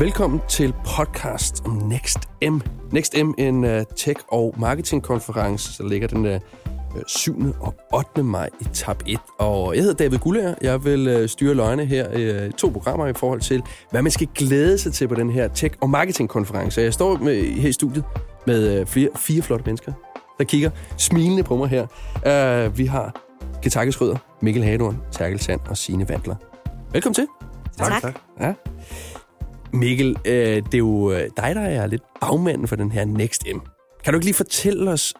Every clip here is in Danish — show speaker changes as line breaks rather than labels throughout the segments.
Velkommen til podcast om Next M. Next M, en uh, tech- og marketingkonference, der ligger den uh, 7. og 8. maj i tab 1. Og jeg hedder David Gullager. Jeg vil uh, styre løgne her i uh, to programmer i forhold til, hvad man skal glæde sig til på den her tech- og marketingkonference. Jeg står med, her i studiet med uh, flere, fire flotte mennesker, der kigger smilende på mig her. Uh, vi har Ketake Skrøder, Mikkel Hadorn, Terkel Sand og Signe Vandler. Velkommen til.
Tak. tak.
Ja. Mikkel, øh, det er jo dig, der er lidt bagmanden for den her Next M. Kan du ikke lige fortælle os,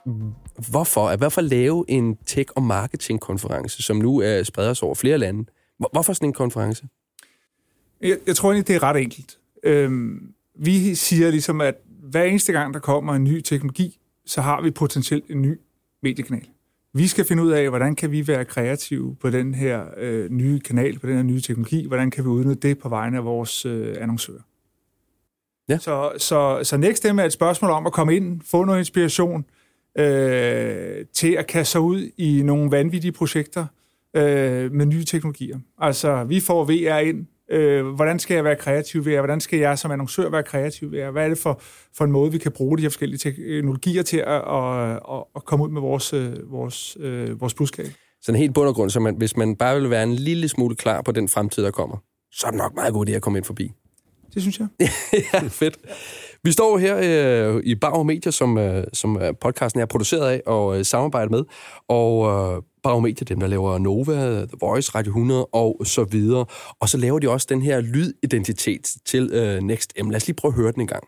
hvorfor, at hvorfor lave en tech- og marketingkonference, som nu er spreder sig over flere lande? Hvorfor sådan en konference?
Jeg, jeg tror egentlig, det er ret enkelt. Øhm, vi siger ligesom, at hver eneste gang, der kommer en ny teknologi, så har vi potentielt en ny mediekanal. Vi skal finde ud af, hvordan kan vi være kreative på den her øh, nye kanal, på den her nye teknologi, hvordan kan vi udnytte det på vegne af vores øh, annoncører. Ja. Så, så, så Next er et spørgsmål om at komme ind, få noget inspiration øh, til at kaste sig ud i nogle vanvittige projekter øh, med nye teknologier. Altså, vi får VR ind. Øh, hvordan skal jeg være kreativ ved Hvordan skal jeg som annoncør være kreativ ved Hvad er det for, for en måde, vi kan bruge de her forskellige teknologier til at, at, at, at komme ud med vores, øh, vores, øh, vores budskab?
Så en helt bund og grund, så man, hvis man bare vil være en lille smule klar på den fremtid, der kommer, så er det nok meget godt idé at komme ind forbi.
Det synes jeg.
ja, fedt. Vi står her øh, i Bauer Media, som, øh, som øh, podcasten er produceret af og øh, samarbejder med. Og øh, Bauer Media, dem der laver Nova, The Voice, Radio 100 og så videre. Og så laver de også den her lydidentitet til øh, Next M. Lad os lige prøve at høre den en gang.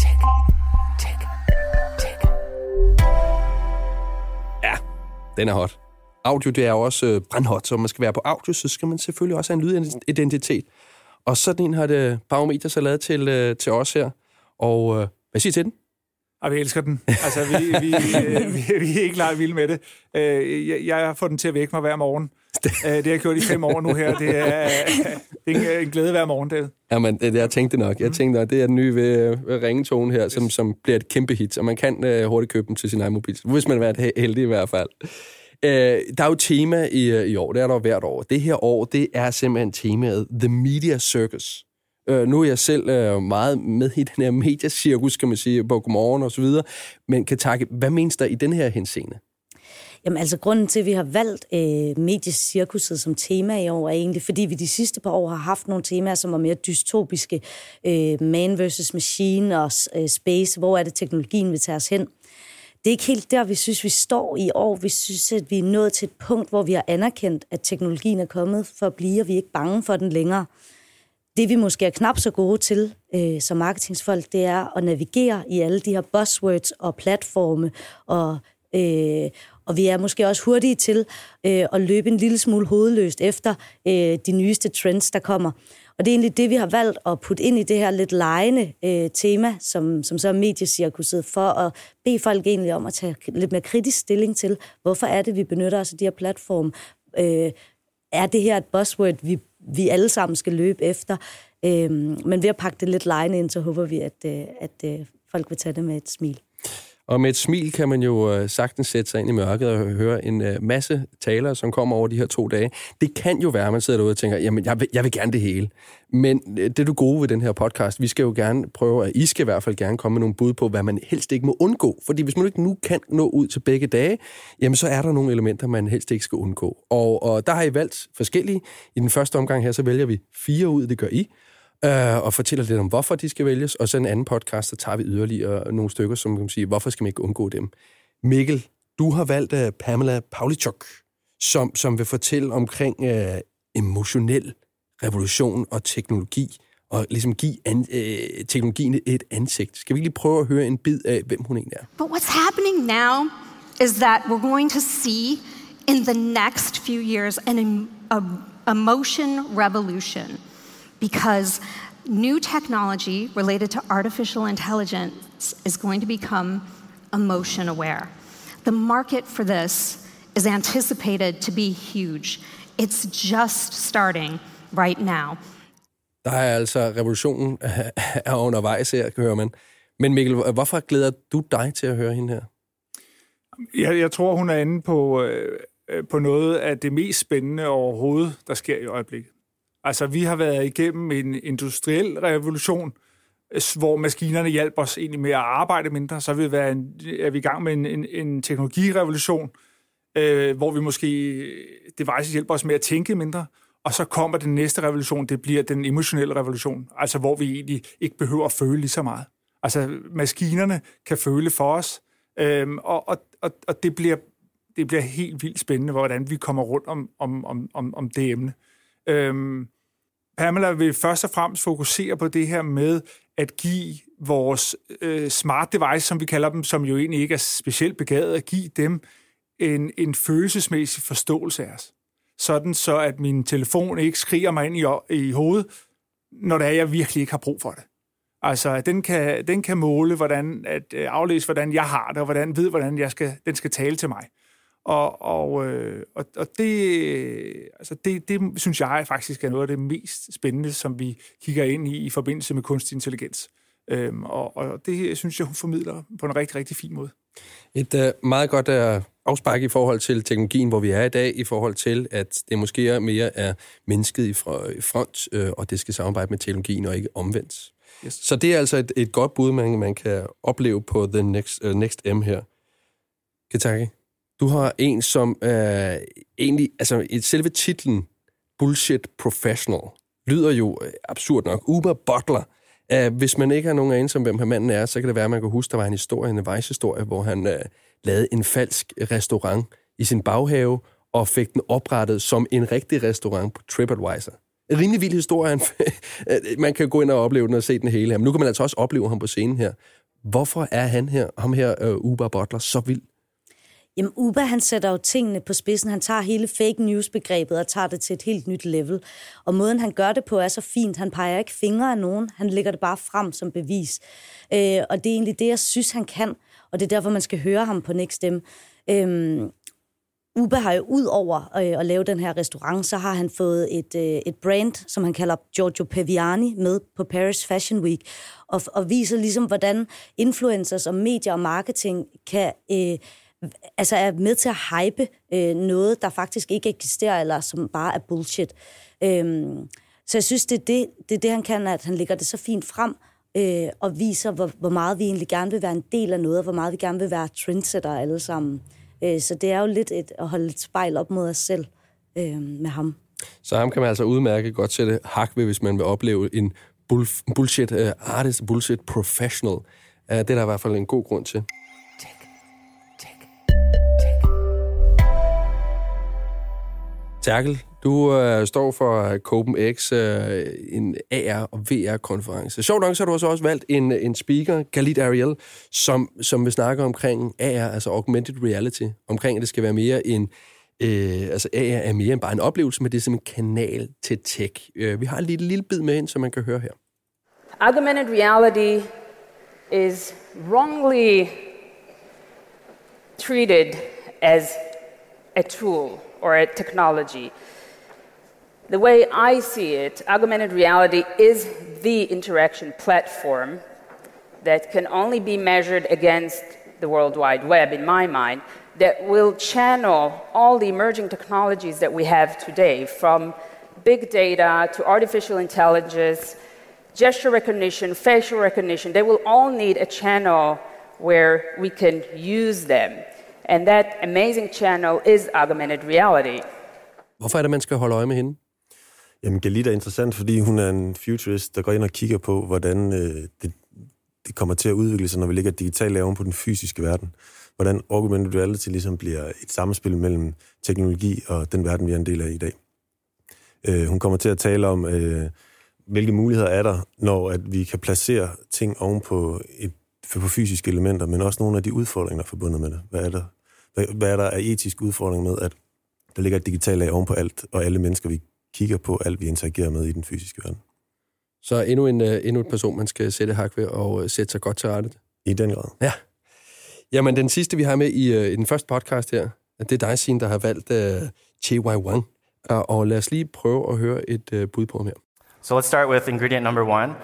Check, check, check. Ja, den er hot. Audio, det er jo også øh, brandhot, så man skal være på audio, så skal man selvfølgelig også have en lydidentitet. Og sådan en har det Barometer så lavet til, øh, til os her. Og øh, hvad siger I til den?
Og vi elsker den. Altså, vi, vi, øh, vi, vi er ikke langt vilde med det. Øh, jeg, jeg har fået den til at vække mig hver morgen. Øh, det har jeg gjort i fem år nu her. Det er, det er en glæde hver morgen, David.
Jamen, det, jeg tænkte nok. Jeg tænkte nok, det er den nye ved, ved ringetone her, som, som bliver et kæmpe hit, og man kan uh, hurtigt købe den til sin egen mobil. Hvis man er heldig i hvert fald. Uh, der er jo tema i, i år, det er der hvert år. Det her år, det er simpelthen temaet The Media Circus. Øh, nu er jeg selv øh, meget med i den her mediecirkus, kan man sige, på godmorgen og så videre. Men Katake, hvad menes der i den her henseende?
Jamen altså, grunden til, at vi har valgt øh, mediecirkuset som tema i år, er egentlig, fordi vi de sidste par år har haft nogle temaer, som var mere dystopiske. Øh, man versus machine og øh, space. Hvor er det, teknologien vil tage os hen? Det er ikke helt der, vi synes, vi står i år. Vi synes, at vi er nået til et punkt, hvor vi har anerkendt, at teknologien er kommet for at blive, og vi er ikke bange for den længere. Det vi måske er knap så gode til øh, som marketingsfolk, det er at navigere i alle de her buzzwords og platforme, og, øh, og vi er måske også hurtige til øh, at løbe en lille smule hovedløst efter øh, de nyeste trends, der kommer. Og det er egentlig det, vi har valgt at putte ind i det her lidt lejende øh, tema, som, som så er mediecirkuset, for at bede folk egentlig om at tage lidt mere kritisk stilling til, hvorfor er det, vi benytter os af de her platforme. Øh, er det her et buzzword, vi vi alle sammen skal løbe efter. Øhm, men ved at pakke det lidt lejende ind, så håber vi, at, øh, at, øh, folk vil tage det med et smil.
Og med et smil kan man jo øh, sagtens sætte sig ind i mørket og høre en øh, masse taler, som kommer over de her to dage. Det kan jo være, at man sidder derude og tænker, jamen, jeg vil, jeg vil gerne det hele. Men øh, det er du gode ved den her podcast. Vi skal jo gerne prøve, at I skal i hvert fald gerne komme med nogle bud på, hvad man helst ikke må undgå. Fordi hvis man ikke nu kan nå ud til begge dage, jamen så er der nogle elementer, man helst ikke skal undgå. Og, og der har I valgt forskellige. I den første omgang her, så vælger vi fire ud, det gør I øh, og fortæller lidt om, hvorfor de skal vælges. Og så en anden podcast, så tager vi yderligere nogle stykker, som kan sige, hvorfor skal man ikke undgå dem. Mikkel, du har valgt uh, Pamela Paulichuk, som, som vil fortælle omkring uh, emotionel revolution og teknologi, og ligesom give an, uh, teknologien et ansigt. Skal vi lige prøve at høre en bid af, hvem hun egentlig er?
But what's happening now is that we're going to see in the next few years an em- a emotion revolution because new technology related to artificial intelligence is going to become emotion aware. The market for this is anticipated to be huge. It's just starting right now.
Der er altså revolutionen er undervejs her, hører man. Men Mikkel, hvorfor glæder du dig til at høre hende her?
Jeg, jeg tror, hun er inde på øh, øh, på noget af det mest spændende overhovedet, der sker i øjeblikket. Altså, vi har været igennem en industriel revolution, hvor maskinerne hjælper os egentlig med at arbejde mindre. Så vi, været en, er vi i gang med en, en, en teknologirevolution, øh, hvor vi måske øh, devices hjælper os med at tænke mindre. Og så kommer den næste revolution, det bliver den emotionelle revolution, altså hvor vi egentlig ikke behøver at føle lige så meget. Altså maskinerne kan føle for os, øhm, og, og, og, og det, bliver, det bliver helt vildt spændende, hvordan vi kommer rundt om, om, om, om, om det emne. Øhm, Pamela vil først og fremmest fokusere på det her med at give vores øh, smart device, som vi kalder dem, som jo egentlig ikke er specielt begavet, at give dem en, en følelsesmæssig forståelse af os. Sådan så, at min telefon ikke skriger mig ind i, i hovedet, når det er, jeg virkelig ikke har brug for det. Altså, den kan, den kan måle, hvordan, at øh, aflæse, hvordan jeg har det, og hvordan ved, hvordan jeg skal, den skal tale til mig. Og, og, øh, og, og det, altså det, det synes jeg faktisk er noget af det mest spændende, som vi kigger ind i i forbindelse med kunstig intelligens. Øhm, og, og det synes jeg, hun formidler på en rigtig, rigtig fin måde.
Et uh, meget godt uh, afspark i forhold til teknologien, hvor vi er i dag, i forhold til, at det måske er mere er mennesket i front, uh, og det skal samarbejde med teknologien og ikke omvendt. Yes. Så det er altså et, et godt bud, man, man kan opleve på The Next, uh, Next M her. Ketaki? Du har en, som øh, egentlig, altså et selve titlen, Bullshit Professional, lyder jo øh, absurd nok. Uber Butler. Uh, hvis man ikke har nogen anelse om, hvem her manden er, så kan det være, at man kan huske, der var en historie, en Vice-historie, hvor han uh, lavede en falsk restaurant i sin baghave, og fik den oprettet som en rigtig restaurant på TripAdvisor. En rimelig vild historie. Øh, man kan gå ind og opleve den og se den hele her. Men nu kan man altså også opleve ham på scenen her. Hvorfor er han her, ham her, uh, Uber Butler, så vild?
Jamen, Uber, han sætter jo tingene på spidsen. Han tager hele fake news-begrebet og tager det til et helt nyt level. Og måden, han gør det på, er så fint. Han peger ikke fingre af nogen. Han lægger det bare frem som bevis. Øh, og det er egentlig det, jeg synes, han kan. Og det er derfor, man skal høre ham på Next Dem. Øh, Uber har jo ud over øh, at lave den her restaurant, så har han fået et, øh, et brand, som han kalder Giorgio Peviani, med på Paris Fashion Week, og, og viser ligesom, hvordan influencers og medier og marketing kan... Øh, altså er med til at hype øh, noget, der faktisk ikke eksisterer, eller som bare er bullshit. Øhm, så jeg synes, det er det, det er det, han kan, at han lægger det så fint frem, øh, og viser, hvor, hvor meget vi egentlig gerne vil være en del af noget, og hvor meget vi gerne vil være trendsetter alle sammen. Øh, så det er jo lidt et, at holde et spejl op mod os selv øh, med ham.
Så ham kan man altså udmærke godt sætte hak ved, hvis man vil opleve en bullshit uh, artist, bullshit professional. Uh, det er der i hvert fald en god grund til. Terkel, du øh, står for øh, CopenX, øh, en AR- og VR-konference. Sjovt nok, så har du også valgt en, en speaker, Khalid Ariel, som, som vil snakke omkring AR, altså augmented reality, omkring, at det skal være mere en, øh, altså AR er mere end bare en oplevelse, men det er som en kanal til tech. Øh, vi har en lille, lille bid med ind, som man kan høre her.
Augmented reality is wrongly treated as a tool or a technology. The way I see it, augmented reality is the interaction platform that can only be measured against the World Wide Web, in my mind, that will channel all the emerging technologies that we have today, from big data to artificial intelligence, gesture recognition, facial recognition. They will all need a channel where we can use them. And that amazing channel is augmented reality.
Hvorfor er det, man skal holde øje med hende?
Jamen, Galit er interessant, fordi hun er en futurist, der går ind og kigger på, hvordan øh, det, det kommer til at udvikle sig, når vi ligger digitalt oven på den fysiske verden. Hvordan augmented reality ligesom bliver et samspil mellem teknologi og den verden, vi er en del af i dag. Øh, hun kommer til at tale om, øh, hvilke muligheder er der, når at vi kan placere ting oven på, et, på fysiske elementer, men også nogle af de udfordringer, der er forbundet med det. Hvad er der hvad, hvad er der af etisk udfordring med, at der ligger et digitalt lag oven på alt, og alle mennesker, vi kigger på, alt vi interagerer med i den fysiske verden.
Så endnu en, uh, endnu en person, man skal sætte hak ved og uh, sætte sig godt til rette.
I den grad.
Ja. Jamen, den sidste, vi har med i, uh, i den første podcast her, det er dig, Signe, der har valgt uh, Chi Wang. Uh, og lad os lige prøve at høre et uh, bud på ham her.
So let's start with ingredient number one,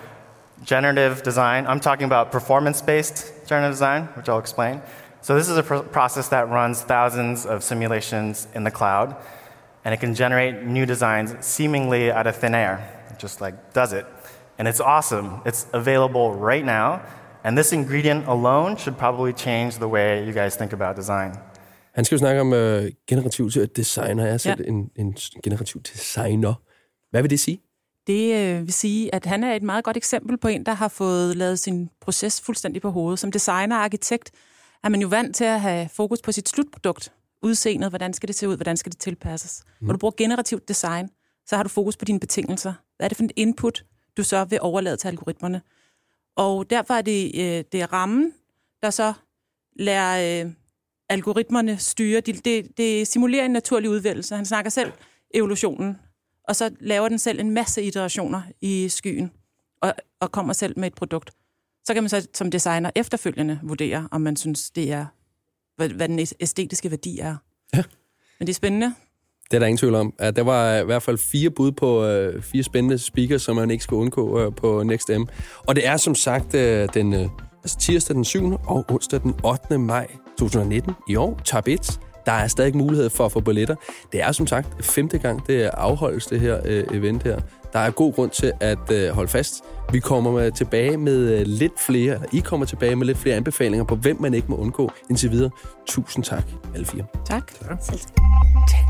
generative design. I'm talking about performance-based generative design, which I'll explain. So this is a pr- process that runs thousands of simulations in the cloud, and it can generate new designs seemingly out of thin air. It just like does it. And it's awesome. It's available right now, and this ingredient alone should probably change the way you guys think about design.
Han skal jo snakke om øh, generativ designer. Jeg er selv ja. en, en generativ designer. Hvad vil det sige?
Det øh, vil sige, at han er et meget godt eksempel på en, der har fået lavet sin proces fuldstændig på hovedet. Som designer og arkitekt er man jo vant til at have fokus på sit slutprodukt. Udseendet, hvordan skal det se ud, hvordan skal det tilpasses. Mm. Når du bruger generativt design, så har du fokus på dine betingelser. Hvad er det for en input, du så vil overlade til algoritmerne? Og derfor er det, øh, det er rammen, der så lærer øh, algoritmerne styre. Det, det, det simulerer en naturlig udvælgelse. Han snakker selv evolutionen, og så laver den selv en masse iterationer i skyen, og, og kommer selv med et produkt. Så kan man så som designer efterfølgende vurdere, om man synes, det er, hvad, hvad den æstetiske værdi er.
Ja.
Men det er spændende.
Det er der ingen tvivl om. At der var i hvert fald fire bud på øh, fire spændende speakers, som man ikke skal undgå øh, på Next M. Og det er som sagt øh, den øh, altså tirsdag den 7. og onsdag den 8. maj 2019 i år. Top 1. Der er stadig mulighed for at få billetter. Det er som sagt femte gang, det afholdes det her øh, event her. Der er god grund til at øh, holde fast. Vi kommer med, tilbage med øh, lidt flere, eller I kommer tilbage med lidt flere anbefalinger på, hvem man ikke må undgå indtil videre. Tusind tak, alle fire.
Tak.
Selv tak.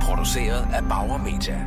Produceret af Bauer Media.